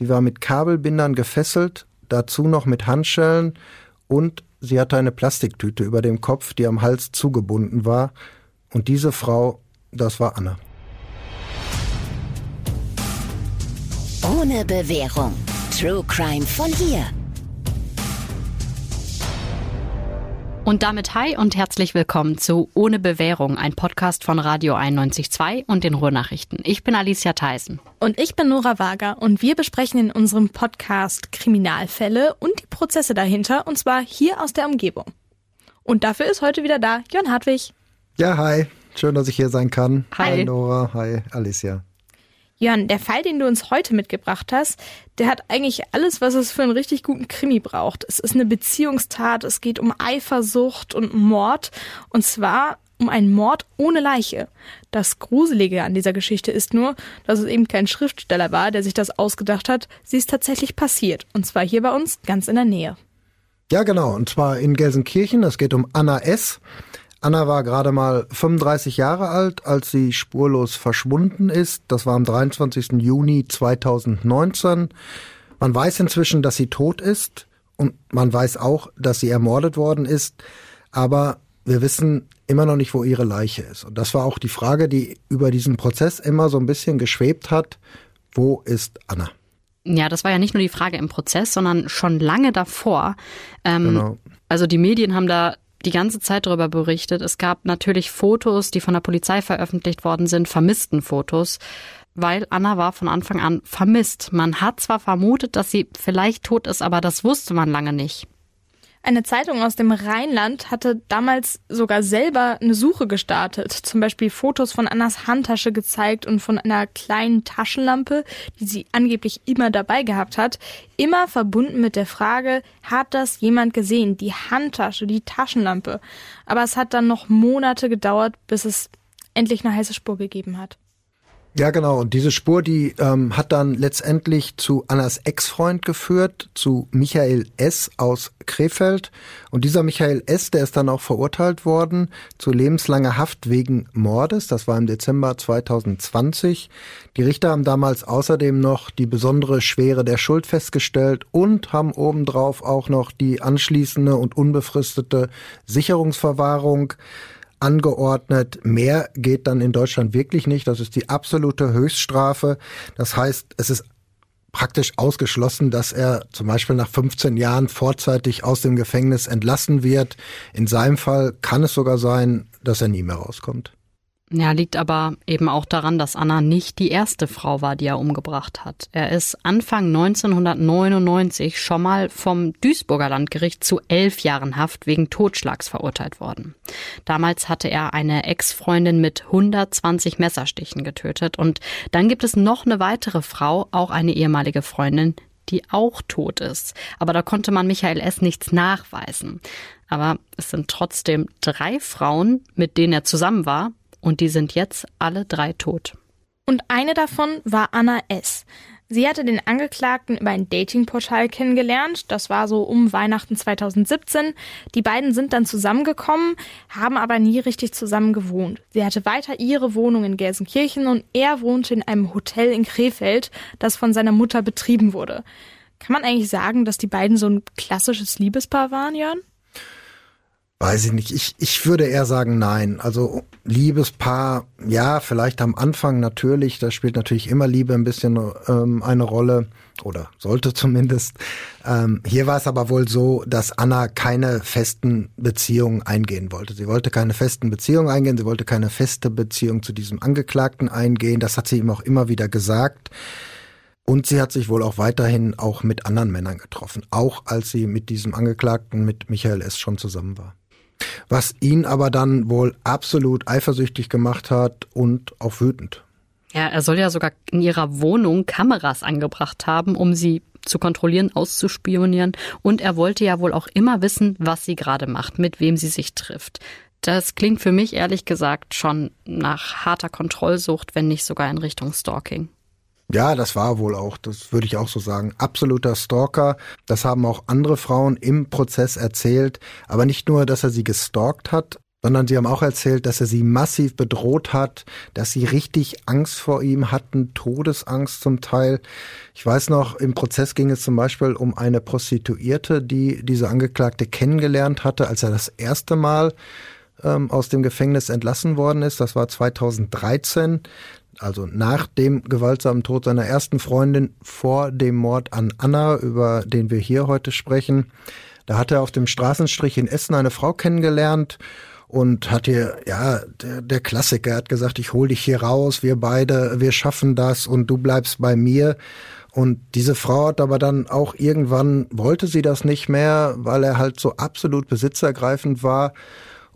Sie war mit Kabelbindern gefesselt, dazu noch mit Handschellen und sie hatte eine Plastiktüte über dem Kopf, die am Hals zugebunden war. Und diese Frau, das war Anna. Ohne Bewährung. True Crime von hier. Und damit hi und herzlich willkommen zu Ohne Bewährung, ein Podcast von Radio 91.2 und den Ruhrnachrichten. Ich bin Alicia Theisen. Und ich bin Nora Wager und wir besprechen in unserem Podcast Kriminalfälle und die Prozesse dahinter und zwar hier aus der Umgebung. Und dafür ist heute wieder da Jörn Hartwig. Ja, hi. Schön, dass ich hier sein kann. Hi. Hi Nora, hi Alicia. Jörn, der Fall, den du uns heute mitgebracht hast, der hat eigentlich alles, was es für einen richtig guten Krimi braucht. Es ist eine Beziehungstat, es geht um Eifersucht und Mord. Und zwar um einen Mord ohne Leiche. Das Gruselige an dieser Geschichte ist nur, dass es eben kein Schriftsteller war, der sich das ausgedacht hat. Sie ist tatsächlich passiert. Und zwar hier bei uns ganz in der Nähe. Ja, genau. Und zwar in Gelsenkirchen. Es geht um Anna S. Anna war gerade mal 35 Jahre alt, als sie spurlos verschwunden ist. Das war am 23. Juni 2019. Man weiß inzwischen, dass sie tot ist und man weiß auch, dass sie ermordet worden ist. Aber wir wissen immer noch nicht, wo ihre Leiche ist. Und das war auch die Frage, die über diesen Prozess immer so ein bisschen geschwebt hat. Wo ist Anna? Ja, das war ja nicht nur die Frage im Prozess, sondern schon lange davor. Ähm, Genau. Also die Medien haben da die ganze Zeit darüber berichtet. Es gab natürlich Fotos, die von der Polizei veröffentlicht worden sind, vermissten Fotos, weil Anna war von Anfang an vermisst. Man hat zwar vermutet, dass sie vielleicht tot ist, aber das wusste man lange nicht. Eine Zeitung aus dem Rheinland hatte damals sogar selber eine Suche gestartet. Zum Beispiel Fotos von Annas Handtasche gezeigt und von einer kleinen Taschenlampe, die sie angeblich immer dabei gehabt hat. Immer verbunden mit der Frage, hat das jemand gesehen? Die Handtasche, die Taschenlampe. Aber es hat dann noch Monate gedauert, bis es endlich eine heiße Spur gegeben hat. Ja, genau. Und diese Spur, die ähm, hat dann letztendlich zu Annas Ex-Freund geführt, zu Michael S. aus Krefeld. Und dieser Michael S., der ist dann auch verurteilt worden zu lebenslanger Haft wegen Mordes. Das war im Dezember 2020. Die Richter haben damals außerdem noch die besondere Schwere der Schuld festgestellt und haben obendrauf auch noch die anschließende und unbefristete Sicherungsverwahrung angeordnet. Mehr geht dann in Deutschland wirklich nicht. Das ist die absolute Höchststrafe. Das heißt, es ist praktisch ausgeschlossen, dass er zum Beispiel nach 15 Jahren vorzeitig aus dem Gefängnis entlassen wird. In seinem Fall kann es sogar sein, dass er nie mehr rauskommt. Ja, liegt aber eben auch daran, dass Anna nicht die erste Frau war, die er umgebracht hat. Er ist Anfang 1999 schon mal vom Duisburger Landgericht zu elf Jahren Haft wegen Totschlags verurteilt worden. Damals hatte er eine Ex-Freundin mit 120 Messerstichen getötet und dann gibt es noch eine weitere Frau, auch eine ehemalige Freundin, die auch tot ist. Aber da konnte man Michael S. nichts nachweisen. Aber es sind trotzdem drei Frauen, mit denen er zusammen war, und die sind jetzt alle drei tot. Und eine davon war Anna S. Sie hatte den Angeklagten über ein Datingportal kennengelernt. Das war so um Weihnachten 2017. Die beiden sind dann zusammengekommen, haben aber nie richtig zusammen gewohnt. Sie hatte weiter ihre Wohnung in Gelsenkirchen und er wohnte in einem Hotel in Krefeld, das von seiner Mutter betrieben wurde. Kann man eigentlich sagen, dass die beiden so ein klassisches Liebespaar waren, Jörn? Weiß ich nicht. Ich, ich würde eher sagen, nein. Also Liebespaar, ja, vielleicht am Anfang natürlich. Da spielt natürlich immer Liebe ein bisschen ähm, eine Rolle oder sollte zumindest. Ähm, hier war es aber wohl so, dass Anna keine festen Beziehungen eingehen wollte. Sie wollte keine festen Beziehungen eingehen. Sie wollte keine feste Beziehung zu diesem Angeklagten eingehen. Das hat sie ihm auch immer wieder gesagt. Und sie hat sich wohl auch weiterhin auch mit anderen Männern getroffen, auch als sie mit diesem Angeklagten, mit Michael S. schon zusammen war. Was ihn aber dann wohl absolut eifersüchtig gemacht hat und auch wütend. Ja, er soll ja sogar in ihrer Wohnung Kameras angebracht haben, um sie zu kontrollieren, auszuspionieren. Und er wollte ja wohl auch immer wissen, was sie gerade macht, mit wem sie sich trifft. Das klingt für mich ehrlich gesagt schon nach harter Kontrollsucht, wenn nicht sogar in Richtung Stalking. Ja, das war wohl auch, das würde ich auch so sagen, absoluter Stalker. Das haben auch andere Frauen im Prozess erzählt. Aber nicht nur, dass er sie gestalkt hat, sondern sie haben auch erzählt, dass er sie massiv bedroht hat, dass sie richtig Angst vor ihm hatten, Todesangst zum Teil. Ich weiß noch, im Prozess ging es zum Beispiel um eine Prostituierte, die diese Angeklagte kennengelernt hatte, als er das erste Mal ähm, aus dem Gefängnis entlassen worden ist. Das war 2013, also nach dem gewaltsamen Tod seiner ersten Freundin vor dem Mord an Anna, über den wir hier heute sprechen. Da hat er auf dem Straßenstrich in Essen eine Frau kennengelernt und hat hier, ja, der, der Klassiker hat gesagt, ich hol dich hier raus, wir beide, wir schaffen das und du bleibst bei mir. Und diese Frau hat aber dann auch irgendwann, wollte sie das nicht mehr, weil er halt so absolut besitzergreifend war.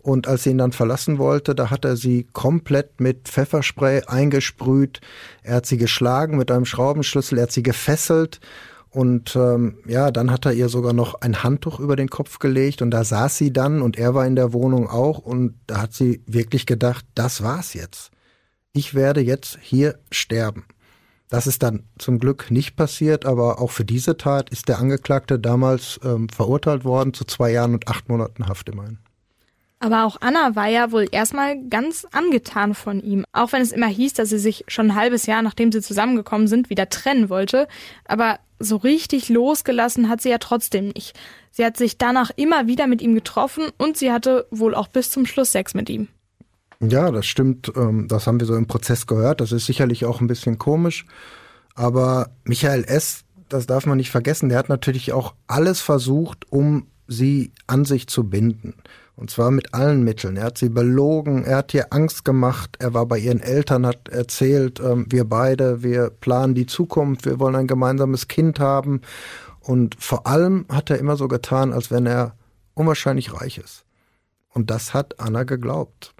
Und als sie ihn dann verlassen wollte, da hat er sie komplett mit Pfefferspray eingesprüht. Er hat sie geschlagen mit einem Schraubenschlüssel, er hat sie gefesselt und ähm, ja, dann hat er ihr sogar noch ein Handtuch über den Kopf gelegt und da saß sie dann und er war in der Wohnung auch und da hat sie wirklich gedacht, das war's jetzt. Ich werde jetzt hier sterben. Das ist dann zum Glück nicht passiert, aber auch für diese Tat ist der Angeklagte damals ähm, verurteilt worden zu zwei Jahren und acht Monaten Haft immerhin. Aber auch Anna war ja wohl erstmal ganz angetan von ihm. Auch wenn es immer hieß, dass sie sich schon ein halbes Jahr, nachdem sie zusammengekommen sind, wieder trennen wollte. Aber so richtig losgelassen hat sie ja trotzdem nicht. Sie hat sich danach immer wieder mit ihm getroffen und sie hatte wohl auch bis zum Schluss Sex mit ihm. Ja, das stimmt. Ähm, das haben wir so im Prozess gehört. Das ist sicherlich auch ein bisschen komisch. Aber Michael S., das darf man nicht vergessen, der hat natürlich auch alles versucht, um sie an sich zu binden. Und zwar mit allen Mitteln. Er hat sie belogen, er hat ihr Angst gemacht, er war bei ihren Eltern, hat erzählt, ähm, wir beide, wir planen die Zukunft, wir wollen ein gemeinsames Kind haben. Und vor allem hat er immer so getan, als wenn er unwahrscheinlich reich ist. Und das hat Anna geglaubt.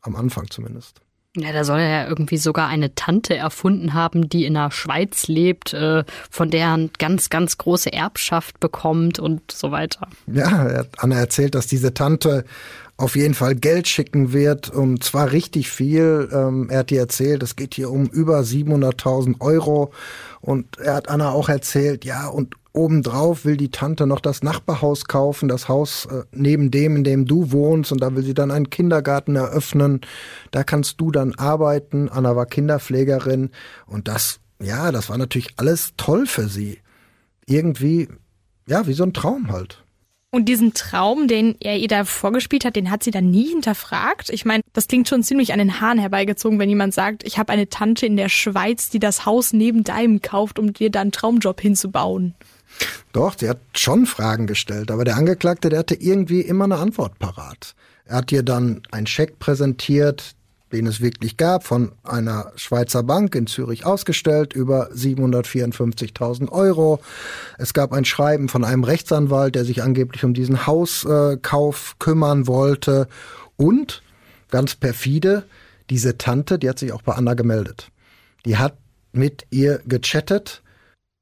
Am Anfang zumindest. Ja, da soll er ja irgendwie sogar eine Tante erfunden haben, die in der Schweiz lebt, äh, von der er ganz, ganz große Erbschaft bekommt und so weiter. Ja, Anna erzählt, dass diese Tante auf jeden Fall Geld schicken wird und zwar richtig viel. Ähm, er hat ihr erzählt, es geht hier um über 700.000 Euro und er hat Anna auch erzählt, ja, und obendrauf will die Tante noch das Nachbarhaus kaufen, das Haus äh, neben dem, in dem du wohnst, und da will sie dann einen Kindergarten eröffnen. Da kannst du dann arbeiten. Anna war Kinderpflegerin und das, ja, das war natürlich alles toll für sie. Irgendwie, ja, wie so ein Traum halt. Und diesen Traum, den er ihr da vorgespielt hat, den hat sie dann nie hinterfragt. Ich meine, das klingt schon ziemlich an den Haaren herbeigezogen, wenn jemand sagt, ich habe eine Tante in der Schweiz, die das Haus neben deinem kauft, um dir da einen Traumjob hinzubauen. Doch, sie hat schon Fragen gestellt, aber der Angeklagte, der hatte irgendwie immer eine Antwort parat. Er hat ihr dann einen Scheck präsentiert, den es wirklich gab, von einer Schweizer Bank in Zürich ausgestellt, über 754.000 Euro. Es gab ein Schreiben von einem Rechtsanwalt, der sich angeblich um diesen Hauskauf kümmern wollte. Und, ganz perfide, diese Tante, die hat sich auch bei Anna gemeldet. Die hat mit ihr gechattet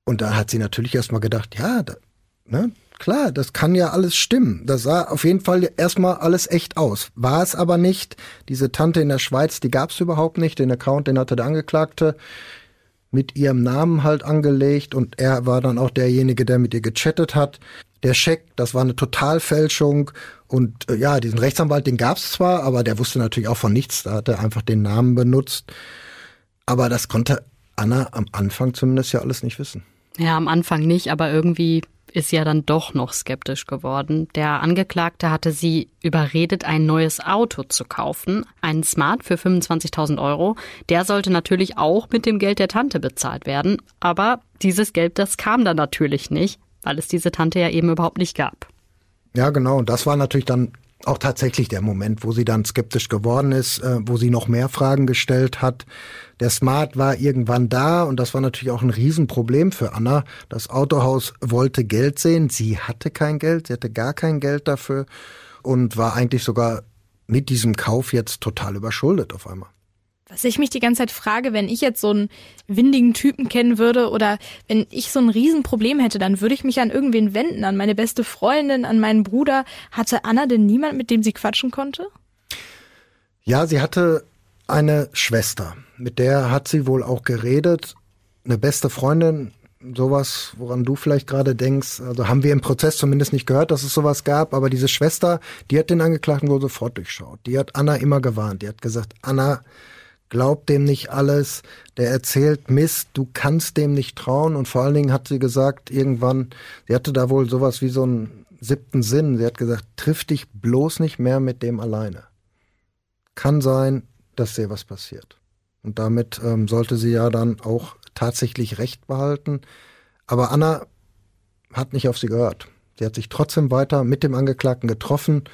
und da hat sie natürlich erstmal gedacht, ja, da, ne, klar, das kann ja alles stimmen. Das sah auf jeden Fall erstmal alles echt aus. War es aber nicht. Diese Tante in der Schweiz, die gab es überhaupt nicht. Den Account, den hatte der Angeklagte mit ihrem Namen halt angelegt und er war dann auch derjenige, der mit ihr gechattet hat. Der Scheck, das war eine Totalfälschung und äh, ja, diesen Rechtsanwalt, den gab es zwar, aber der wusste natürlich auch von nichts. Da hat er einfach den Namen benutzt. Aber das konnte Anna am Anfang zumindest ja alles nicht wissen. Ja, am Anfang nicht, aber irgendwie ist ja dann doch noch skeptisch geworden. Der Angeklagte hatte sie überredet, ein neues Auto zu kaufen, einen Smart für 25.000 Euro. Der sollte natürlich auch mit dem Geld der Tante bezahlt werden, aber dieses Geld, das kam dann natürlich nicht, weil es diese Tante ja eben überhaupt nicht gab. Ja, genau. Und das war natürlich dann auch tatsächlich der Moment, wo sie dann skeptisch geworden ist, äh, wo sie noch mehr Fragen gestellt hat. Der Smart war irgendwann da und das war natürlich auch ein Riesenproblem für Anna. Das Autohaus wollte Geld sehen. Sie hatte kein Geld, sie hatte gar kein Geld dafür und war eigentlich sogar mit diesem Kauf jetzt total überschuldet auf einmal. Was ich mich die ganze Zeit frage, wenn ich jetzt so einen windigen Typen kennen würde oder wenn ich so ein Riesenproblem hätte, dann würde ich mich an irgendwen wenden, an meine beste Freundin, an meinen Bruder. Hatte Anna denn niemand, mit dem sie quatschen konnte? Ja, sie hatte eine Schwester, mit der hat sie wohl auch geredet. Eine beste Freundin sowas, woran du vielleicht gerade denkst. Also haben wir im Prozess zumindest nicht gehört, dass es sowas gab, aber diese Schwester, die hat den Angeklagten wohl sofort durchschaut. Die hat Anna immer gewarnt. Die hat gesagt, Anna, glaub dem nicht alles, der erzählt Mist, du kannst dem nicht trauen. Und vor allen Dingen hat sie gesagt, irgendwann, sie hatte da wohl sowas wie so einen siebten Sinn. Sie hat gesagt, triff dich bloß nicht mehr mit dem alleine. Kann sein, dass dir was passiert. Und damit ähm, sollte sie ja dann auch tatsächlich Recht behalten. Aber Anna hat nicht auf sie gehört. Sie hat sich trotzdem weiter mit dem Angeklagten getroffen,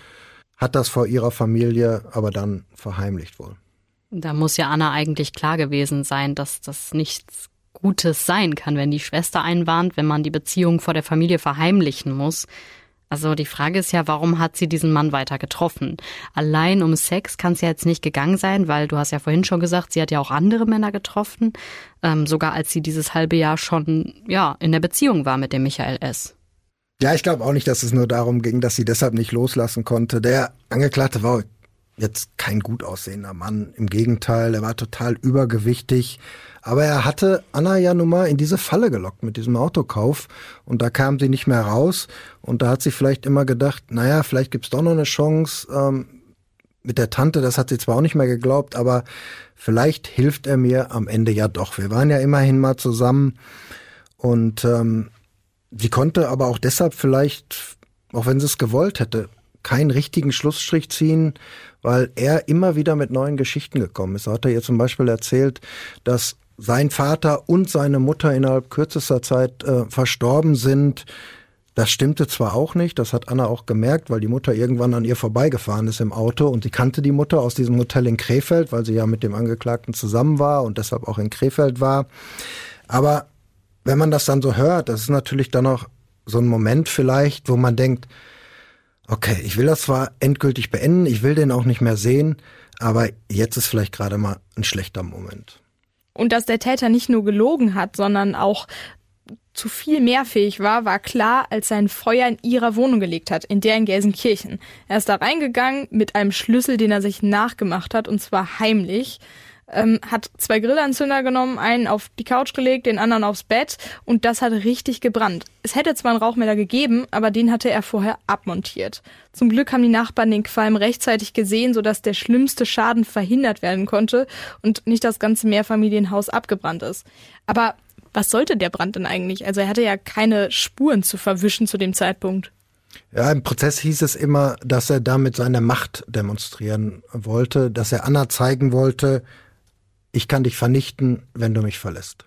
hat das vor ihrer Familie aber dann verheimlicht wohl. Da muss ja Anna eigentlich klar gewesen sein, dass das nichts Gutes sein kann, wenn die Schwester einwarnt, wenn man die Beziehung vor der Familie verheimlichen muss. Also die Frage ist ja, warum hat sie diesen Mann weiter getroffen? Allein um Sex kann es ja jetzt nicht gegangen sein, weil du hast ja vorhin schon gesagt, sie hat ja auch andere Männer getroffen, ähm, sogar als sie dieses halbe Jahr schon ja in der Beziehung war mit dem Michael S. Ja, ich glaube auch nicht, dass es nur darum ging, dass sie deshalb nicht loslassen konnte. Der Angeklagte war jetzt kein gut aussehender Mann. Im Gegenteil, er war total übergewichtig. Aber er hatte Anna ja nun mal in diese Falle gelockt mit diesem Autokauf und da kam sie nicht mehr raus und da hat sie vielleicht immer gedacht, naja, vielleicht gibt's doch noch eine Chance ähm, mit der Tante, das hat sie zwar auch nicht mehr geglaubt, aber vielleicht hilft er mir am Ende ja doch. Wir waren ja immerhin mal zusammen und ähm, sie konnte aber auch deshalb vielleicht, auch wenn sie es gewollt hätte, keinen richtigen Schlussstrich ziehen, weil er immer wieder mit neuen Geschichten gekommen ist. So hat er ihr zum Beispiel erzählt, dass sein Vater und seine Mutter innerhalb kürzester Zeit äh, verstorben sind. Das stimmte zwar auch nicht, das hat Anna auch gemerkt, weil die Mutter irgendwann an ihr vorbeigefahren ist im Auto und sie kannte die Mutter aus diesem Hotel in Krefeld, weil sie ja mit dem Angeklagten zusammen war und deshalb auch in Krefeld war. Aber wenn man das dann so hört, das ist natürlich dann auch so ein Moment vielleicht, wo man denkt, okay, ich will das zwar endgültig beenden, ich will den auch nicht mehr sehen, aber jetzt ist vielleicht gerade mal ein schlechter Moment. Und dass der Täter nicht nur gelogen hat, sondern auch zu viel mehr fähig war, war klar, als sein Feuer in ihrer Wohnung gelegt hat, in der in Gelsenkirchen. Er ist da reingegangen mit einem Schlüssel, den er sich nachgemacht hat, und zwar heimlich ähm, hat zwei Grillanzünder genommen, einen auf die Couch gelegt, den anderen aufs Bett und das hat richtig gebrannt. Es hätte zwar einen Rauchmelder gegeben, aber den hatte er vorher abmontiert. Zum Glück haben die Nachbarn den Qualm rechtzeitig gesehen, sodass der schlimmste Schaden verhindert werden konnte und nicht das ganze Mehrfamilienhaus abgebrannt ist. Aber was sollte der Brand denn eigentlich? Also er hatte ja keine Spuren zu verwischen zu dem Zeitpunkt. Ja, im Prozess hieß es immer, dass er damit seine Macht demonstrieren wollte, dass er Anna zeigen wollte, ich kann dich vernichten, wenn du mich verlässt.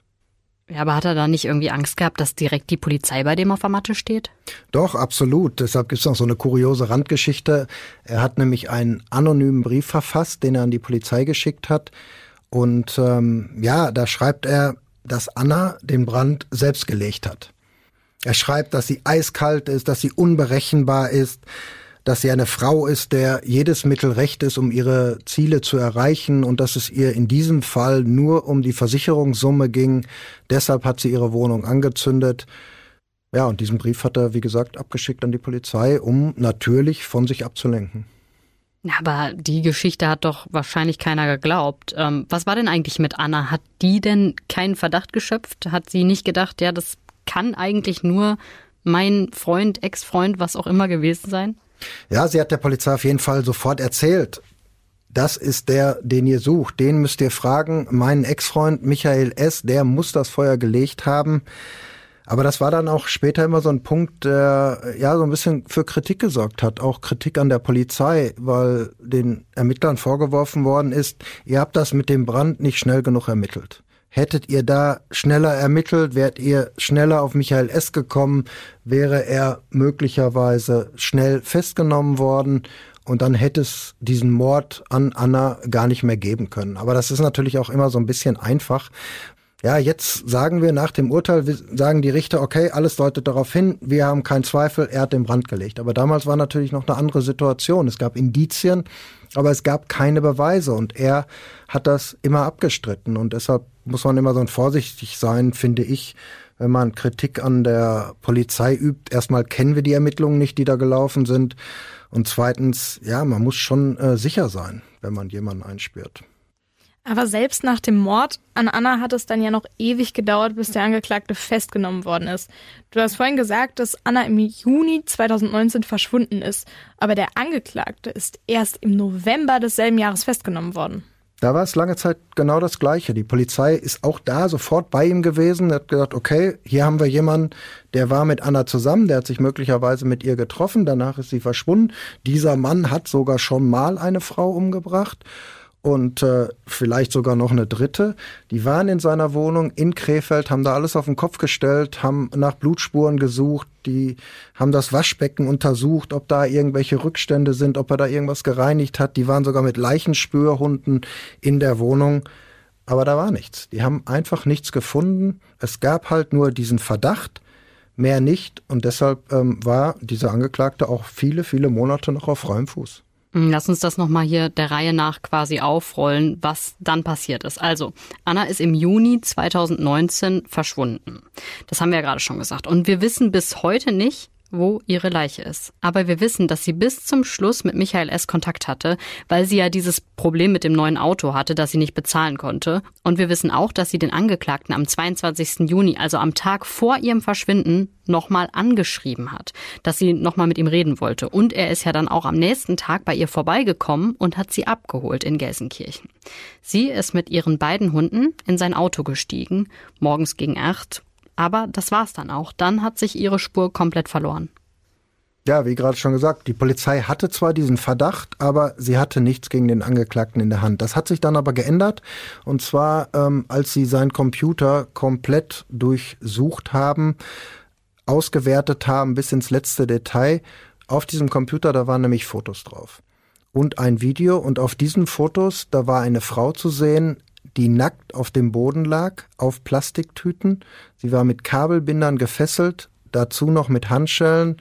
Ja, aber hat er da nicht irgendwie Angst gehabt, dass direkt die Polizei bei dem auf der Matte steht? Doch, absolut. Deshalb gibt es noch so eine kuriose Randgeschichte. Er hat nämlich einen anonymen Brief verfasst, den er an die Polizei geschickt hat. Und ähm, ja, da schreibt er, dass Anna den Brand selbst gelegt hat. Er schreibt, dass sie eiskalt ist, dass sie unberechenbar ist, dass sie eine Frau ist, der jedes Mittel recht ist, um ihre Ziele zu erreichen und dass es ihr in diesem Fall nur um die Versicherungssumme ging. Deshalb hat sie ihre Wohnung angezündet. Ja, und diesen Brief hat er, wie gesagt, abgeschickt an die Polizei, um natürlich von sich abzulenken. Aber die Geschichte hat doch wahrscheinlich keiner geglaubt. Ähm, was war denn eigentlich mit Anna? Hat die denn keinen Verdacht geschöpft? Hat sie nicht gedacht, ja, das kann eigentlich nur mein Freund, Ex-Freund, was auch immer gewesen sein? Ja, sie hat der Polizei auf jeden Fall sofort erzählt. Das ist der, den ihr sucht. Den müsst ihr fragen. Mein Ex-Freund Michael S., der muss das Feuer gelegt haben. Aber das war dann auch später immer so ein Punkt, der ja so ein bisschen für Kritik gesorgt hat, auch Kritik an der Polizei, weil den Ermittlern vorgeworfen worden ist, ihr habt das mit dem Brand nicht schnell genug ermittelt. Hättet ihr da schneller ermittelt, wärt ihr schneller auf Michael S. gekommen, wäre er möglicherweise schnell festgenommen worden und dann hätte es diesen Mord an Anna gar nicht mehr geben können. Aber das ist natürlich auch immer so ein bisschen einfach. Ja, jetzt sagen wir nach dem Urteil, sagen die Richter, okay, alles deutet darauf hin, wir haben keinen Zweifel, er hat den Brand gelegt. Aber damals war natürlich noch eine andere Situation. Es gab Indizien, aber es gab keine Beweise und er hat das immer abgestritten und deshalb muss man immer so vorsichtig sein, finde ich, wenn man Kritik an der Polizei übt. Erstmal kennen wir die Ermittlungen nicht, die da gelaufen sind und zweitens, ja, man muss schon äh, sicher sein, wenn man jemanden einspürt. Aber selbst nach dem Mord an Anna hat es dann ja noch ewig gedauert, bis der Angeklagte festgenommen worden ist. Du hast vorhin gesagt, dass Anna im Juni 2019 verschwunden ist, aber der Angeklagte ist erst im November desselben Jahres festgenommen worden. Da war es lange Zeit genau das Gleiche. Die Polizei ist auch da sofort bei ihm gewesen, hat gesagt, okay, hier haben wir jemanden, der war mit Anna zusammen, der hat sich möglicherweise mit ihr getroffen, danach ist sie verschwunden. Dieser Mann hat sogar schon mal eine Frau umgebracht und äh, vielleicht sogar noch eine dritte. Die waren in seiner Wohnung in Krefeld, haben da alles auf den Kopf gestellt, haben nach Blutspuren gesucht, die haben das Waschbecken untersucht, ob da irgendwelche Rückstände sind, ob er da irgendwas gereinigt hat. Die waren sogar mit Leichenspürhunden in der Wohnung. Aber da war nichts. Die haben einfach nichts gefunden. Es gab halt nur diesen Verdacht, mehr nicht. Und deshalb ähm, war dieser Angeklagte auch viele, viele Monate noch auf freiem Fuß. Hm, lass uns das nochmal hier der Reihe nach quasi aufrollen, was dann passiert ist. Also, Anna ist im Juni 2019 verschwunden. Das haben wir ja gerade schon gesagt. Und wir wissen bis heute nicht, wo ihre Leiche ist. Aber wir wissen, dass sie bis zum Schluss mit Michael S. Kontakt hatte, weil sie ja dieses Problem mit dem neuen Auto hatte, das sie nicht bezahlen konnte. Und wir wissen auch, dass sie den Angeklagten am 22. Juni, also am Tag vor ihrem Verschwinden, nochmal angeschrieben hat, dass sie nochmal mit ihm reden wollte. Und er ist ja dann auch am nächsten Tag bei ihr vorbeigekommen und hat sie abgeholt in Gelsenkirchen. Sie ist mit ihren beiden Hunden in sein Auto gestiegen, morgens gegen acht aber das war's dann auch. Dann hat sich ihre Spur komplett verloren. Ja, wie gerade schon gesagt, die Polizei hatte zwar diesen Verdacht, aber sie hatte nichts gegen den Angeklagten in der Hand. Das hat sich dann aber geändert. Und zwar, ähm, als sie seinen Computer komplett durchsucht haben, ausgewertet haben bis ins letzte Detail. Auf diesem Computer, da waren nämlich Fotos drauf. Und ein Video. Und auf diesen Fotos, da war eine Frau zu sehen, die nackt auf dem Boden lag, auf Plastiktüten. Sie war mit Kabelbindern gefesselt, dazu noch mit Handschellen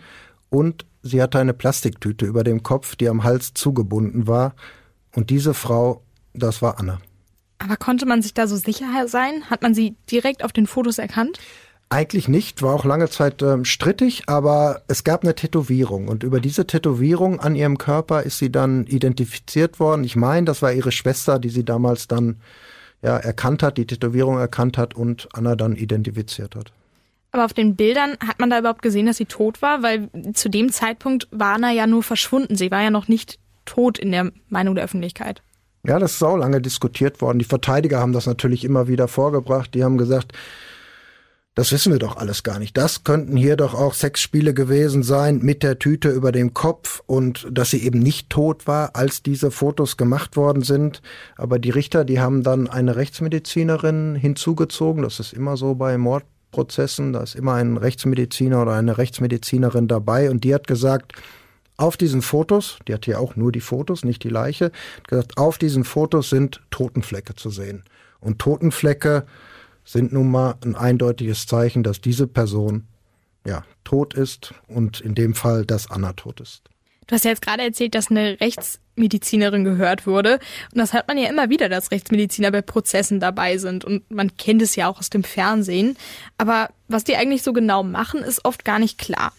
und sie hatte eine Plastiktüte über dem Kopf, die am Hals zugebunden war. Und diese Frau, das war Anna. Aber konnte man sich da so sicher sein? Hat man sie direkt auf den Fotos erkannt? Eigentlich nicht, war auch lange Zeit ähm, strittig, aber es gab eine Tätowierung und über diese Tätowierung an ihrem Körper ist sie dann identifiziert worden. Ich meine, das war ihre Schwester, die sie damals dann ja, erkannt hat, die Tätowierung erkannt hat und Anna dann identifiziert hat. Aber auf den Bildern hat man da überhaupt gesehen, dass sie tot war? Weil zu dem Zeitpunkt war Anna ja nur verschwunden. Sie war ja noch nicht tot in der Meinung der Öffentlichkeit. Ja, das ist auch lange diskutiert worden. Die Verteidiger haben das natürlich immer wieder vorgebracht. Die haben gesagt, das wissen wir doch alles gar nicht. Das könnten hier doch auch Sexspiele gewesen sein mit der Tüte über dem Kopf und dass sie eben nicht tot war, als diese Fotos gemacht worden sind. Aber die Richter, die haben dann eine Rechtsmedizinerin hinzugezogen. Das ist immer so bei Mordprozessen. Da ist immer ein Rechtsmediziner oder eine Rechtsmedizinerin dabei und die hat gesagt, auf diesen Fotos, die hat hier auch nur die Fotos, nicht die Leiche, gesagt, auf diesen Fotos sind Totenflecke zu sehen. Und Totenflecke, sind nun mal ein eindeutiges Zeichen, dass diese Person ja tot ist und in dem Fall, dass Anna tot ist. Du hast ja jetzt gerade erzählt, dass eine Rechtsmedizinerin gehört wurde. Und das hört man ja immer wieder, dass Rechtsmediziner bei Prozessen dabei sind. Und man kennt es ja auch aus dem Fernsehen. Aber was die eigentlich so genau machen, ist oft gar nicht klar.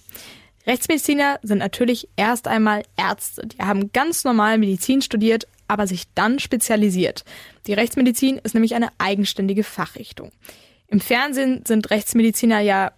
Rechtsmediziner sind natürlich erst einmal Ärzte. Die haben ganz normal Medizin studiert, aber sich dann spezialisiert. Die Rechtsmedizin ist nämlich eine eigenständige Fachrichtung. Im Fernsehen sind Rechtsmediziner ja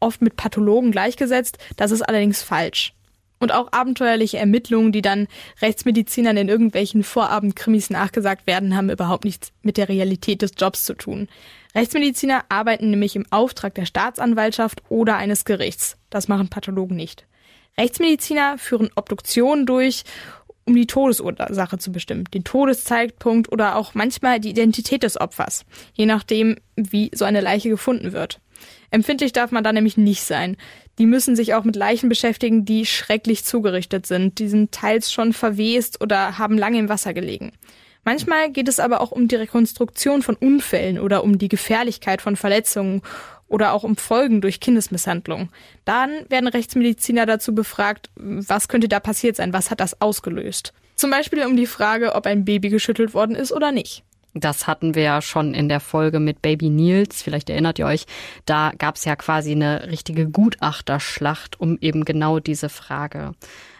oft mit Pathologen gleichgesetzt, das ist allerdings falsch. Und auch abenteuerliche Ermittlungen, die dann Rechtsmedizinern in irgendwelchen Vorabendkrimis nachgesagt werden, haben überhaupt nichts mit der Realität des Jobs zu tun. Rechtsmediziner arbeiten nämlich im Auftrag der Staatsanwaltschaft oder eines Gerichts. Das machen Pathologen nicht. Rechtsmediziner führen Obduktionen durch um die Todesursache zu bestimmen, den Todeszeitpunkt oder auch manchmal die Identität des Opfers, je nachdem, wie so eine Leiche gefunden wird. Empfindlich darf man da nämlich nicht sein. Die müssen sich auch mit Leichen beschäftigen, die schrecklich zugerichtet sind. Die sind teils schon verwest oder haben lange im Wasser gelegen. Manchmal geht es aber auch um die Rekonstruktion von Unfällen oder um die Gefährlichkeit von Verletzungen oder auch um Folgen durch Kindesmisshandlung. Dann werden Rechtsmediziner dazu befragt, was könnte da passiert sein, was hat das ausgelöst. Zum Beispiel um die Frage, ob ein Baby geschüttelt worden ist oder nicht. Das hatten wir ja schon in der Folge mit Baby Nils, vielleicht erinnert ihr euch. Da gab es ja quasi eine richtige Gutachterschlacht um eben genau diese Frage.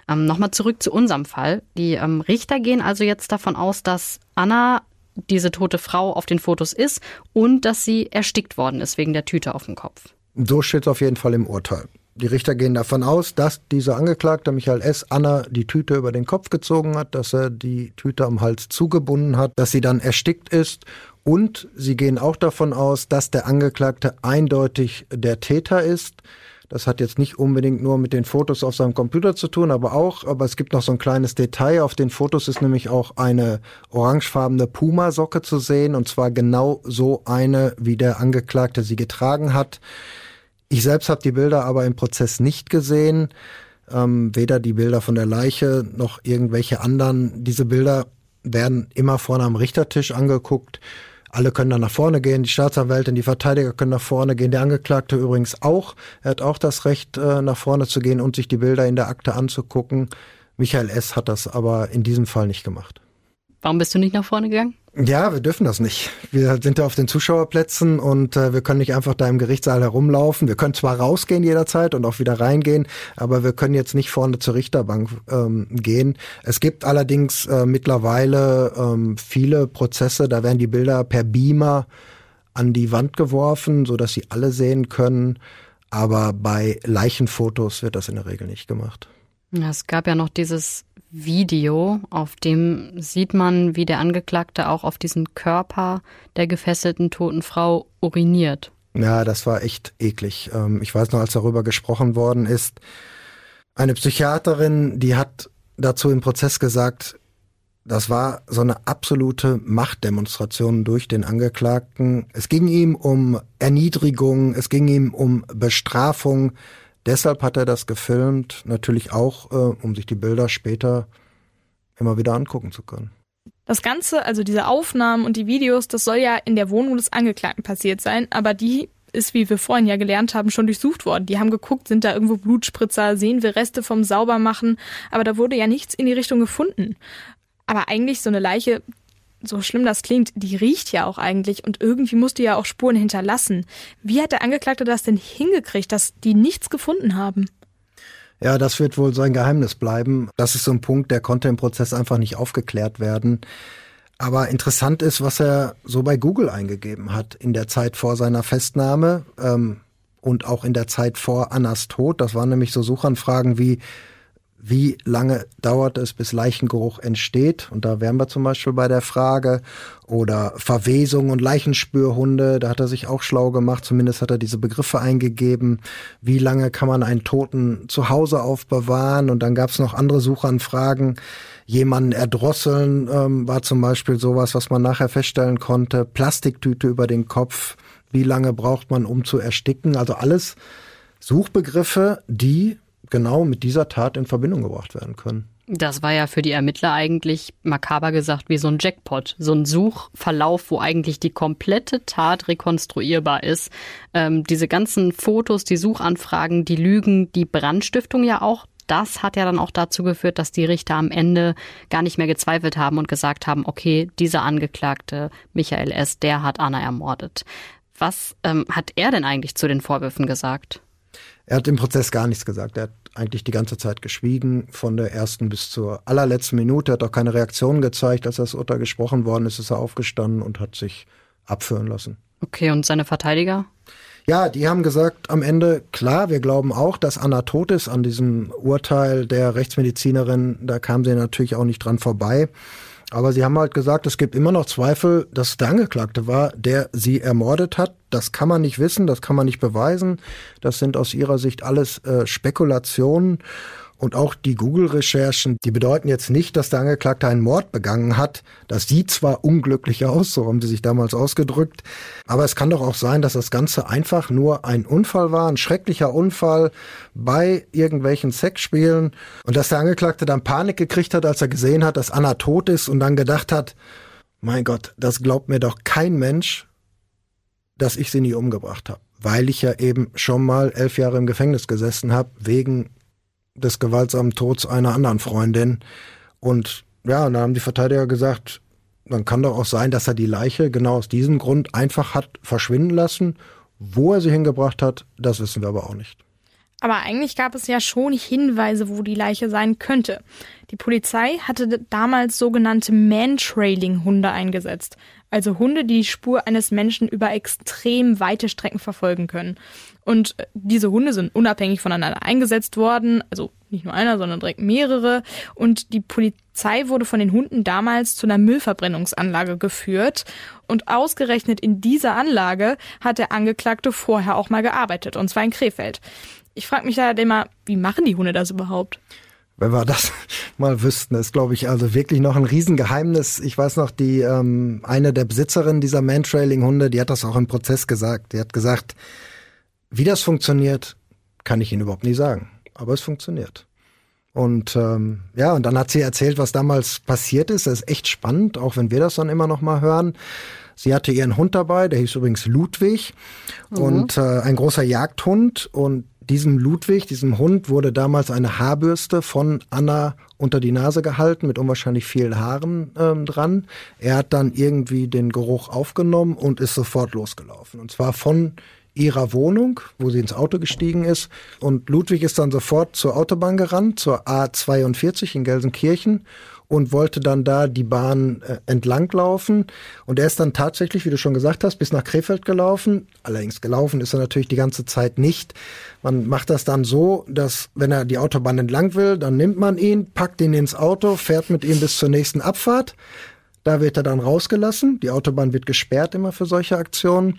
Ähm, Nochmal zurück zu unserem Fall. Die ähm, Richter gehen also jetzt davon aus, dass Anna diese tote Frau auf den Fotos ist und dass sie erstickt worden ist wegen der Tüte auf dem Kopf. So steht es auf jeden Fall im Urteil. Die Richter gehen davon aus, dass dieser Angeklagte Michael S. Anna die Tüte über den Kopf gezogen hat, dass er die Tüte am Hals zugebunden hat, dass sie dann erstickt ist und sie gehen auch davon aus, dass der Angeklagte eindeutig der Täter ist. Das hat jetzt nicht unbedingt nur mit den Fotos auf seinem Computer zu tun, aber auch, aber es gibt noch so ein kleines Detail. Auf den Fotos ist nämlich auch eine orangefarbene Puma-Socke zu sehen und zwar genau so eine, wie der Angeklagte sie getragen hat. Ich selbst habe die Bilder aber im Prozess nicht gesehen. Ähm, weder die Bilder von der Leiche noch irgendwelche anderen. Diese Bilder werden immer vorne am Richtertisch angeguckt. Alle können dann nach vorne gehen, die Staatsanwältin, die Verteidiger können nach vorne gehen, der Angeklagte übrigens auch. Er hat auch das Recht, äh, nach vorne zu gehen und sich die Bilder in der Akte anzugucken. Michael S. hat das aber in diesem Fall nicht gemacht. Warum bist du nicht nach vorne gegangen? Ja, wir dürfen das nicht. Wir sind da auf den Zuschauerplätzen und äh, wir können nicht einfach da im Gerichtssaal herumlaufen. Wir können zwar rausgehen jederzeit und auch wieder reingehen, aber wir können jetzt nicht vorne zur Richterbank ähm, gehen. Es gibt allerdings äh, mittlerweile ähm, viele Prozesse, da werden die Bilder per Beamer an die Wand geworfen, so dass sie alle sehen können. Aber bei Leichenfotos wird das in der Regel nicht gemacht. Es gab ja noch dieses Video, auf dem sieht man, wie der Angeklagte auch auf diesen Körper der gefesselten toten Frau uriniert. Ja, das war echt eklig. Ähm, ich weiß noch, als darüber gesprochen worden ist, eine Psychiaterin, die hat dazu im Prozess gesagt, das war so eine absolute Machtdemonstration durch den Angeklagten. Es ging ihm um Erniedrigung, es ging ihm um Bestrafung, Deshalb hat er das gefilmt, natürlich auch, äh, um sich die Bilder später immer wieder angucken zu können. Das Ganze, also diese Aufnahmen und die Videos, das soll ja in der Wohnung des Angeklagten passiert sein, aber die ist, wie wir vorhin ja gelernt haben, schon durchsucht worden. Die haben geguckt, sind da irgendwo Blutspritzer, sehen wir Reste vom Saubermachen, aber da wurde ja nichts in die Richtung gefunden. Aber eigentlich so eine Leiche, so schlimm das klingt, die riecht ja auch eigentlich und irgendwie musste ja auch Spuren hinterlassen. Wie hat der Angeklagte das denn hingekriegt, dass die nichts gefunden haben? Ja, das wird wohl so ein Geheimnis bleiben. Das ist so ein Punkt, der konnte im Prozess einfach nicht aufgeklärt werden. Aber interessant ist, was er so bei Google eingegeben hat in der Zeit vor seiner Festnahme ähm, und auch in der Zeit vor Annas Tod. Das waren nämlich so Suchanfragen wie wie lange dauert es, bis Leichengeruch entsteht? Und da wären wir zum Beispiel bei der Frage. Oder Verwesung und Leichenspürhunde, da hat er sich auch schlau gemacht, zumindest hat er diese Begriffe eingegeben. Wie lange kann man einen Toten zu Hause aufbewahren? Und dann gab es noch andere Suchanfragen. Jemanden erdrosseln ähm, war zum Beispiel sowas, was man nachher feststellen konnte. Plastiktüte über den Kopf. Wie lange braucht man, um zu ersticken? Also alles Suchbegriffe, die genau mit dieser Tat in Verbindung gebracht werden können. Das war ja für die Ermittler eigentlich makaber gesagt wie so ein Jackpot, so ein Suchverlauf, wo eigentlich die komplette Tat rekonstruierbar ist. Ähm, diese ganzen Fotos, die Suchanfragen, die Lügen, die Brandstiftung ja auch. Das hat ja dann auch dazu geführt, dass die Richter am Ende gar nicht mehr gezweifelt haben und gesagt haben, okay, dieser Angeklagte Michael S., der hat Anna ermordet. Was ähm, hat er denn eigentlich zu den Vorwürfen gesagt? Er hat im Prozess gar nichts gesagt. Er hat eigentlich die ganze Zeit geschwiegen, von der ersten bis zur allerletzten Minute. Er hat auch keine Reaktion gezeigt. Als das Urteil gesprochen worden ist, ist er aufgestanden und hat sich abführen lassen. Okay, und seine Verteidiger? Ja, die haben gesagt am Ende, klar, wir glauben auch, dass Anna tot ist. An diesem Urteil der Rechtsmedizinerin, da kam sie natürlich auch nicht dran vorbei. Aber sie haben halt gesagt, es gibt immer noch Zweifel, dass es der Angeklagte war, der sie ermordet hat. Das kann man nicht wissen, das kann man nicht beweisen. Das sind aus ihrer Sicht alles äh, Spekulationen. Und auch die Google-Recherchen, die bedeuten jetzt nicht, dass der Angeklagte einen Mord begangen hat. Das sieht zwar unglücklich aus, so haben sie sich damals ausgedrückt, aber es kann doch auch sein, dass das Ganze einfach nur ein Unfall war, ein schrecklicher Unfall bei irgendwelchen Sexspielen und dass der Angeklagte dann Panik gekriegt hat, als er gesehen hat, dass Anna tot ist und dann gedacht hat, mein Gott, das glaubt mir doch kein Mensch, dass ich sie nie umgebracht habe, weil ich ja eben schon mal elf Jahre im Gefängnis gesessen habe wegen des gewaltsamen Todes einer anderen Freundin. Und ja, dann haben die Verteidiger gesagt, dann kann doch auch sein, dass er die Leiche genau aus diesem Grund einfach hat verschwinden lassen. Wo er sie hingebracht hat, das wissen wir aber auch nicht. Aber eigentlich gab es ja schon Hinweise, wo die Leiche sein könnte. Die Polizei hatte damals sogenannte Man-Trailing-Hunde eingesetzt. Also Hunde, die die Spur eines Menschen über extrem weite Strecken verfolgen können. Und äh, diese Hunde sind unabhängig voneinander eingesetzt worden, also nicht nur einer, sondern direkt mehrere. Und die Polizei wurde von den Hunden damals zu einer Müllverbrennungsanlage geführt. Und ausgerechnet in dieser Anlage hat der Angeklagte vorher auch mal gearbeitet, und zwar in Krefeld. Ich frage mich da halt immer, wie machen die Hunde das überhaupt? Wenn wir das mal wüssten, ist, glaube ich, also wirklich noch ein Riesengeheimnis. Ich weiß noch, die ähm, eine der Besitzerinnen dieser Mantrailing-Hunde, die hat das auch im Prozess gesagt. Die hat gesagt, wie das funktioniert, kann ich Ihnen überhaupt nie sagen. Aber es funktioniert. Und ähm, ja, und dann hat sie erzählt, was damals passiert ist. Das ist echt spannend, auch wenn wir das dann immer noch mal hören. Sie hatte ihren Hund dabei, der hieß übrigens Ludwig mhm. und äh, ein großer Jagdhund. Und diesem Ludwig, diesem Hund, wurde damals eine Haarbürste von Anna unter die Nase gehalten mit unwahrscheinlich vielen Haaren ähm, dran. Er hat dann irgendwie den Geruch aufgenommen und ist sofort losgelaufen. Und zwar von ihrer Wohnung, wo sie ins Auto gestiegen ist. Und Ludwig ist dann sofort zur Autobahn gerannt, zur A42 in Gelsenkirchen und wollte dann da die Bahn äh, entlang laufen. Und er ist dann tatsächlich, wie du schon gesagt hast, bis nach Krefeld gelaufen. Allerdings gelaufen ist er natürlich die ganze Zeit nicht. Man macht das dann so, dass wenn er die Autobahn entlang will, dann nimmt man ihn, packt ihn ins Auto, fährt mit ihm bis zur nächsten Abfahrt. Da wird er dann rausgelassen. Die Autobahn wird gesperrt immer für solche Aktionen.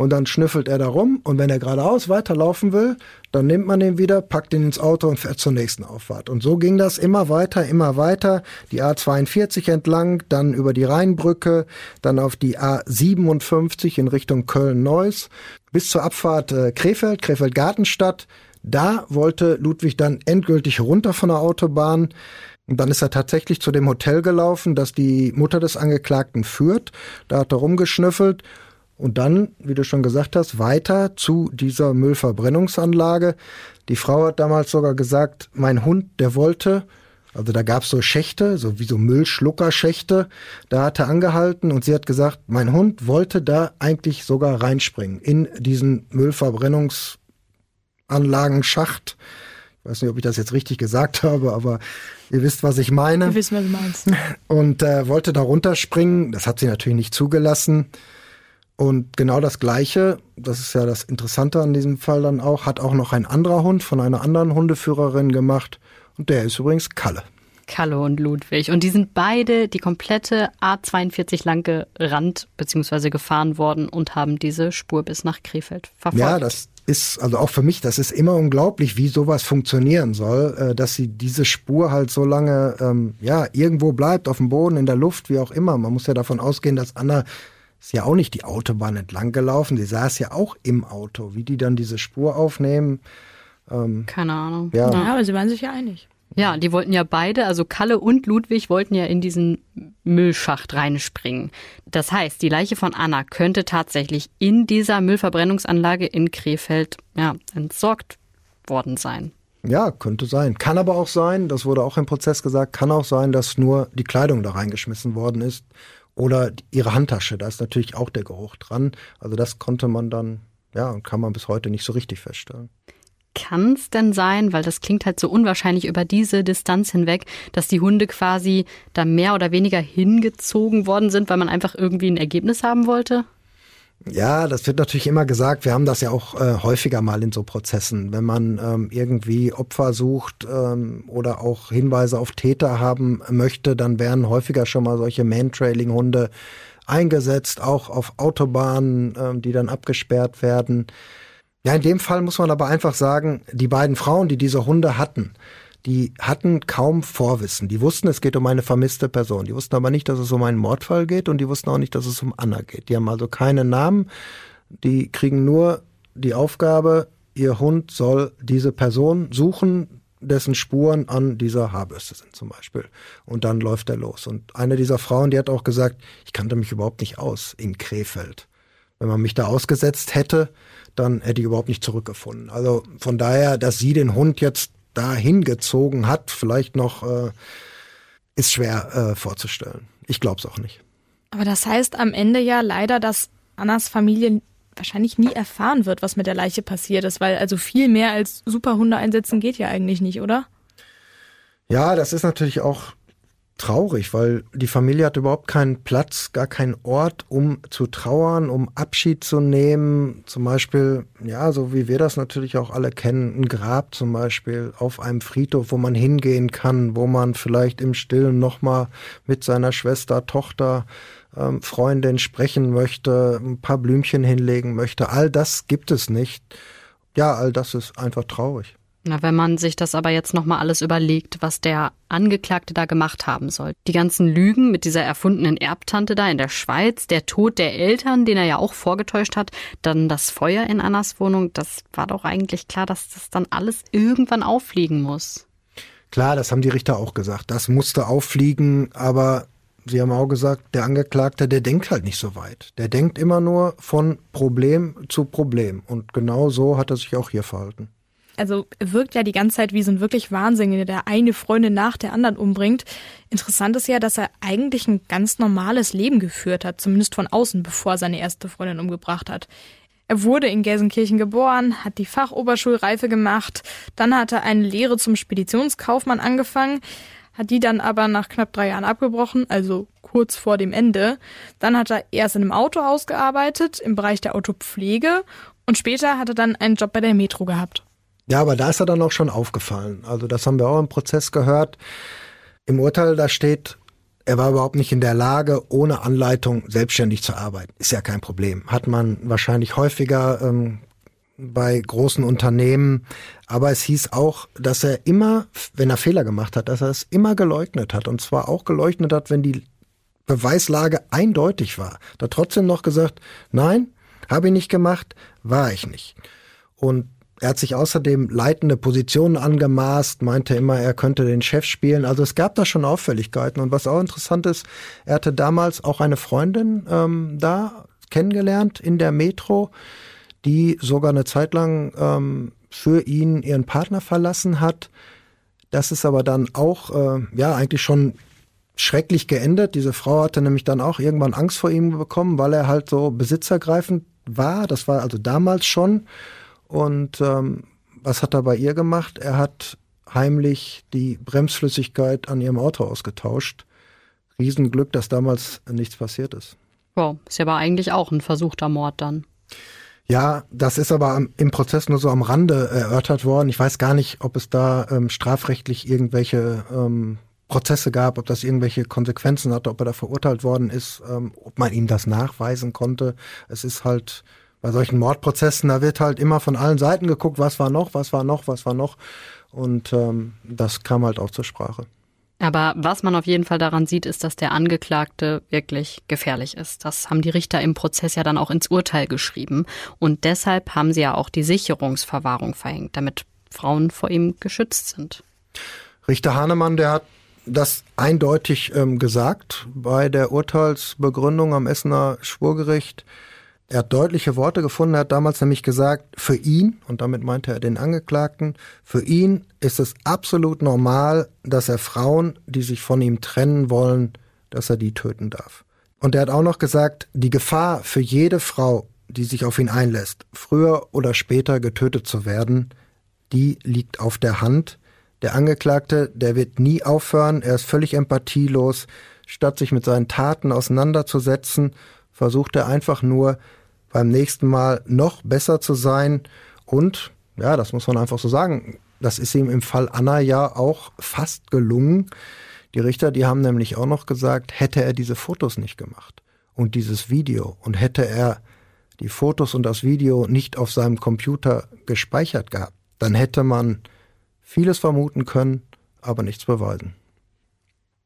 Und dann schnüffelt er da rum. Und wenn er geradeaus weiterlaufen will, dann nimmt man ihn wieder, packt ihn ins Auto und fährt zur nächsten Auffahrt. Und so ging das immer weiter, immer weiter. Die A42 entlang, dann über die Rheinbrücke, dann auf die A57 in Richtung Köln-Neuss, bis zur Abfahrt äh, Krefeld, Krefeld-Gartenstadt. Da wollte Ludwig dann endgültig runter von der Autobahn. Und dann ist er tatsächlich zu dem Hotel gelaufen, das die Mutter des Angeklagten führt. Da hat er rumgeschnüffelt und dann, wie du schon gesagt hast, weiter zu dieser Müllverbrennungsanlage. Die Frau hat damals sogar gesagt, mein Hund, der wollte, also da gab's so Schächte, so wie so Müllschluckerschächte, da hat er angehalten und sie hat gesagt, mein Hund wollte da eigentlich sogar reinspringen in diesen Müllverbrennungsanlagenschacht. Ich weiß nicht, ob ich das jetzt richtig gesagt habe, aber ihr wisst, was ich meine. Wir wissen, was du meinst. Und äh, wollte da runterspringen. Das hat sie natürlich nicht zugelassen. Und genau das Gleiche, das ist ja das Interessante an diesem Fall dann auch, hat auch noch ein anderer Hund von einer anderen Hundeführerin gemacht. Und der ist übrigens Kalle. Kalle und Ludwig. Und die sind beide die komplette A42 lang gerannt bzw. gefahren worden und haben diese Spur bis nach Krefeld verfolgt. Ja, das ist, also auch für mich, das ist immer unglaublich, wie sowas funktionieren soll, äh, dass sie diese Spur halt so lange, ähm, ja, irgendwo bleibt, auf dem Boden, in der Luft, wie auch immer. Man muss ja davon ausgehen, dass Anna ist ja auch nicht die Autobahn entlang gelaufen, sie saß ja auch im Auto. Wie die dann diese Spur aufnehmen, ähm, Keine Ahnung. Ja. ja, aber sie waren sich ja einig. Ja, die wollten ja beide, also Kalle und Ludwig wollten ja in diesen Müllschacht reinspringen. Das heißt, die Leiche von Anna könnte tatsächlich in dieser Müllverbrennungsanlage in Krefeld ja, entsorgt worden sein. Ja, könnte sein. Kann aber auch sein, das wurde auch im Prozess gesagt, kann auch sein, dass nur die Kleidung da reingeschmissen worden ist oder ihre Handtasche. Da ist natürlich auch der Geruch dran. Also das konnte man dann, ja, kann man bis heute nicht so richtig feststellen. Kann es denn sein, weil das klingt halt so unwahrscheinlich über diese Distanz hinweg, dass die Hunde quasi da mehr oder weniger hingezogen worden sind, weil man einfach irgendwie ein Ergebnis haben wollte? Ja, das wird natürlich immer gesagt. Wir haben das ja auch äh, häufiger mal in so Prozessen. Wenn man ähm, irgendwie Opfer sucht ähm, oder auch Hinweise auf Täter haben möchte, dann werden häufiger schon mal solche Man-Trailing-Hunde eingesetzt, auch auf Autobahnen, ähm, die dann abgesperrt werden. Ja, in dem Fall muss man aber einfach sagen, die beiden Frauen, die diese Hunde hatten, die hatten kaum Vorwissen. Die wussten, es geht um eine vermisste Person. Die wussten aber nicht, dass es um einen Mordfall geht und die wussten auch nicht, dass es um Anna geht. Die haben also keine Namen. Die kriegen nur die Aufgabe, ihr Hund soll diese Person suchen, dessen Spuren an dieser Haarbürste sind zum Beispiel. Und dann läuft er los. Und eine dieser Frauen, die hat auch gesagt, ich kannte mich überhaupt nicht aus in Krefeld. Wenn man mich da ausgesetzt hätte, dann hätte ich überhaupt nicht zurückgefunden. Also von daher, dass sie den Hund jetzt dahin gezogen hat, vielleicht noch, äh, ist schwer äh, vorzustellen. Ich glaube es auch nicht. Aber das heißt am Ende ja leider, dass Annas Familie wahrscheinlich nie erfahren wird, was mit der Leiche passiert ist, weil also viel mehr als Superhunde einsetzen geht ja eigentlich nicht, oder? Ja, das ist natürlich auch traurig, weil die Familie hat überhaupt keinen Platz, gar keinen Ort, um zu trauern, um Abschied zu nehmen. Zum Beispiel, ja, so wie wir das natürlich auch alle kennen, ein Grab zum Beispiel auf einem Friedhof, wo man hingehen kann, wo man vielleicht im Stillen nochmal mit seiner Schwester, Tochter, ähm, Freundin sprechen möchte, ein paar Blümchen hinlegen möchte. All das gibt es nicht. Ja, all das ist einfach traurig. Na, wenn man sich das aber jetzt nochmal alles überlegt, was der Angeklagte da gemacht haben soll. Die ganzen Lügen mit dieser erfundenen Erbtante da in der Schweiz, der Tod der Eltern, den er ja auch vorgetäuscht hat, dann das Feuer in Annas Wohnung, das war doch eigentlich klar, dass das dann alles irgendwann auffliegen muss. Klar, das haben die Richter auch gesagt. Das musste auffliegen, aber Sie haben auch gesagt, der Angeklagte, der denkt halt nicht so weit. Der denkt immer nur von Problem zu Problem. Und genau so hat er sich auch hier verhalten also wirkt ja die ganze Zeit wie so ein wirklich Wahnsinniger, der eine Freundin nach der anderen umbringt. Interessant ist ja, dass er eigentlich ein ganz normales Leben geführt hat, zumindest von außen, bevor er seine erste Freundin umgebracht hat. Er wurde in Gelsenkirchen geboren, hat die Fachoberschulreife gemacht, dann hat er eine Lehre zum Speditionskaufmann angefangen, hat die dann aber nach knapp drei Jahren abgebrochen, also kurz vor dem Ende. Dann hat er erst in einem Autohaus gearbeitet, im Bereich der Autopflege und später hat er dann einen Job bei der Metro gehabt. Ja, aber da ist er dann auch schon aufgefallen. Also das haben wir auch im Prozess gehört. Im Urteil, da steht, er war überhaupt nicht in der Lage, ohne Anleitung selbstständig zu arbeiten. Ist ja kein Problem. Hat man wahrscheinlich häufiger ähm, bei großen Unternehmen. Aber es hieß auch, dass er immer, wenn er Fehler gemacht hat, dass er es immer geleugnet hat. Und zwar auch geleugnet hat, wenn die Beweislage eindeutig war. Da trotzdem noch gesagt, nein, habe ich nicht gemacht, war ich nicht. Und er hat sich außerdem leitende Positionen angemaßt, meinte immer, er könnte den Chef spielen. Also es gab da schon Auffälligkeiten. Und was auch interessant ist, er hatte damals auch eine Freundin ähm, da kennengelernt in der Metro, die sogar eine Zeit lang ähm, für ihn ihren Partner verlassen hat. Das ist aber dann auch, äh, ja, eigentlich schon schrecklich geendet. Diese Frau hatte nämlich dann auch irgendwann Angst vor ihm bekommen, weil er halt so besitzergreifend war. Das war also damals schon. Und ähm, was hat er bei ihr gemacht? Er hat heimlich die Bremsflüssigkeit an ihrem Auto ausgetauscht. Riesenglück, dass damals nichts passiert ist. Wow, ist ja aber eigentlich auch ein versuchter Mord dann. Ja, das ist aber im Prozess nur so am Rande erörtert worden. Ich weiß gar nicht, ob es da ähm, strafrechtlich irgendwelche ähm, Prozesse gab, ob das irgendwelche Konsequenzen hatte, ob er da verurteilt worden ist, ähm, ob man ihm das nachweisen konnte. Es ist halt bei solchen Mordprozessen, da wird halt immer von allen Seiten geguckt, was war noch, was war noch, was war noch. Und ähm, das kam halt auch zur Sprache. Aber was man auf jeden Fall daran sieht, ist, dass der Angeklagte wirklich gefährlich ist. Das haben die Richter im Prozess ja dann auch ins Urteil geschrieben. Und deshalb haben sie ja auch die Sicherungsverwahrung verhängt, damit Frauen vor ihm geschützt sind. Richter Hahnemann, der hat das eindeutig ähm, gesagt bei der Urteilsbegründung am Essener Schwurgericht. Er hat deutliche Worte gefunden, er hat damals nämlich gesagt, für ihn, und damit meinte er den Angeklagten, für ihn ist es absolut normal, dass er Frauen, die sich von ihm trennen wollen, dass er die töten darf. Und er hat auch noch gesagt, die Gefahr für jede Frau, die sich auf ihn einlässt, früher oder später getötet zu werden, die liegt auf der Hand. Der Angeklagte, der wird nie aufhören, er ist völlig empathielos. Statt sich mit seinen Taten auseinanderzusetzen, versucht er einfach nur, beim nächsten Mal noch besser zu sein. Und, ja, das muss man einfach so sagen, das ist ihm im Fall Anna ja auch fast gelungen. Die Richter, die haben nämlich auch noch gesagt, hätte er diese Fotos nicht gemacht und dieses Video und hätte er die Fotos und das Video nicht auf seinem Computer gespeichert gehabt, dann hätte man vieles vermuten können, aber nichts beweisen.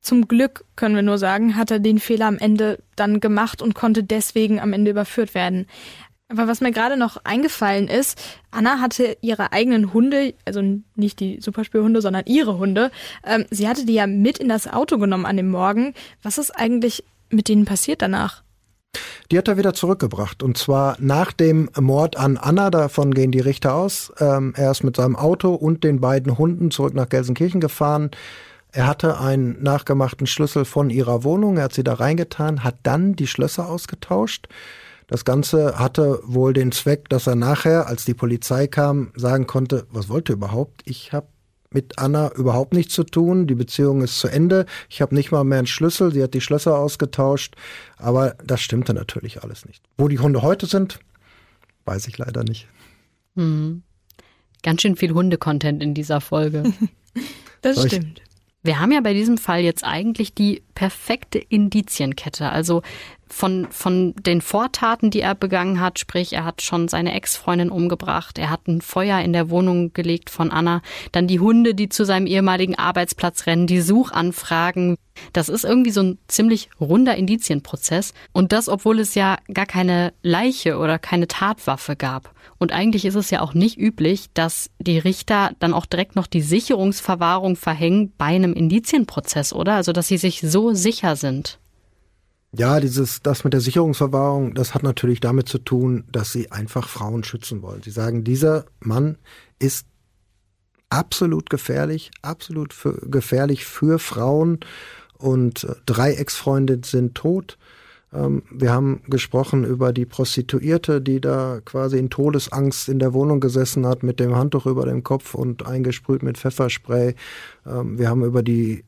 Zum Glück, können wir nur sagen, hat er den Fehler am Ende dann gemacht und konnte deswegen am Ende überführt werden. Aber was mir gerade noch eingefallen ist, Anna hatte ihre eigenen Hunde, also nicht die Superspielhunde, sondern ihre Hunde, ähm, sie hatte die ja mit in das Auto genommen an dem Morgen. Was ist eigentlich mit denen passiert danach? Die hat er wieder zurückgebracht. Und zwar nach dem Mord an Anna, davon gehen die Richter aus. Ähm, er ist mit seinem Auto und den beiden Hunden zurück nach Gelsenkirchen gefahren. Er hatte einen nachgemachten Schlüssel von ihrer Wohnung, er hat sie da reingetan, hat dann die Schlösser ausgetauscht. Das Ganze hatte wohl den Zweck, dass er nachher, als die Polizei kam, sagen konnte, was wollte überhaupt? Ich habe mit Anna überhaupt nichts zu tun. Die Beziehung ist zu Ende. Ich habe nicht mal mehr einen Schlüssel. Sie hat die Schlösser ausgetauscht. Aber das stimmte natürlich alles nicht. Wo die Hunde heute sind, weiß ich leider nicht. Mhm. Ganz schön viel Hundecontent in dieser Folge. das Soll stimmt. Wir haben ja bei diesem Fall jetzt eigentlich die perfekte Indizienkette. Also von, von den Vortaten, die er begangen hat, sprich, er hat schon seine Ex-Freundin umgebracht, er hat ein Feuer in der Wohnung gelegt von Anna, dann die Hunde, die zu seinem ehemaligen Arbeitsplatz rennen, die Suchanfragen. Das ist irgendwie so ein ziemlich runder Indizienprozess. Und das, obwohl es ja gar keine Leiche oder keine Tatwaffe gab. Und eigentlich ist es ja auch nicht üblich, dass die Richter dann auch direkt noch die Sicherungsverwahrung verhängen bei einem Indizienprozess, oder? Also, dass sie sich so sicher sind. Ja, dieses, das mit der Sicherungsverwahrung, das hat natürlich damit zu tun, dass sie einfach Frauen schützen wollen. Sie sagen, dieser Mann ist absolut gefährlich, absolut für, gefährlich für Frauen und äh, drei Ex-Freundinnen sind tot. Ähm, wir haben gesprochen über die Prostituierte, die da quasi in Todesangst in der Wohnung gesessen hat mit dem Handtuch über dem Kopf und eingesprüht mit Pfefferspray. Ähm, wir haben über die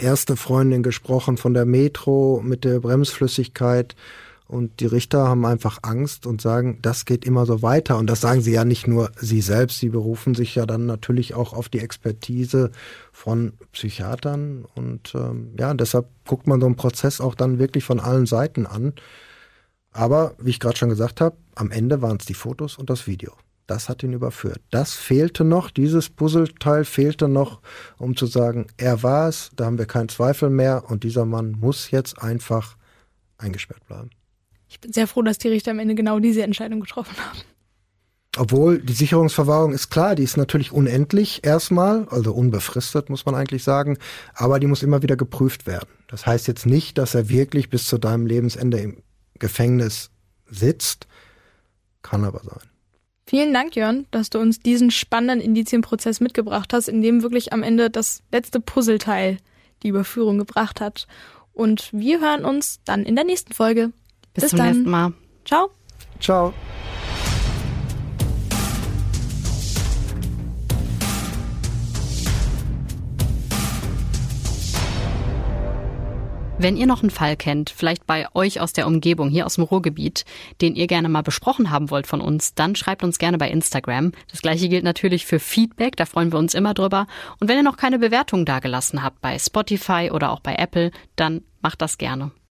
erste Freundin gesprochen von der Metro mit der Bremsflüssigkeit. Und die Richter haben einfach Angst und sagen, das geht immer so weiter. Und das sagen sie ja nicht nur sie selbst, sie berufen sich ja dann natürlich auch auf die Expertise von Psychiatern. Und ähm, ja, deshalb guckt man so einen Prozess auch dann wirklich von allen Seiten an. Aber wie ich gerade schon gesagt habe, am Ende waren es die Fotos und das Video. Das hat ihn überführt. Das fehlte noch, dieses Puzzleteil fehlte noch, um zu sagen, er war es, da haben wir keinen Zweifel mehr und dieser Mann muss jetzt einfach eingesperrt bleiben. Ich bin sehr froh, dass die Richter am Ende genau diese Entscheidung getroffen haben. Obwohl die Sicherungsverwahrung ist klar, die ist natürlich unendlich erstmal, also unbefristet muss man eigentlich sagen, aber die muss immer wieder geprüft werden. Das heißt jetzt nicht, dass er wirklich bis zu deinem Lebensende im Gefängnis sitzt, kann aber sein. Vielen Dank, Jörn, dass du uns diesen spannenden Indizienprozess mitgebracht hast, in dem wirklich am Ende das letzte Puzzleteil die Überführung gebracht hat. Und wir hören uns dann in der nächsten Folge. Bis, Bis zum dann. nächsten Mal. Ciao. Ciao. Wenn ihr noch einen Fall kennt, vielleicht bei euch aus der Umgebung, hier aus dem Ruhrgebiet, den ihr gerne mal besprochen haben wollt von uns, dann schreibt uns gerne bei Instagram. Das gleiche gilt natürlich für Feedback, da freuen wir uns immer drüber. Und wenn ihr noch keine Bewertung dagelassen habt bei Spotify oder auch bei Apple, dann macht das gerne.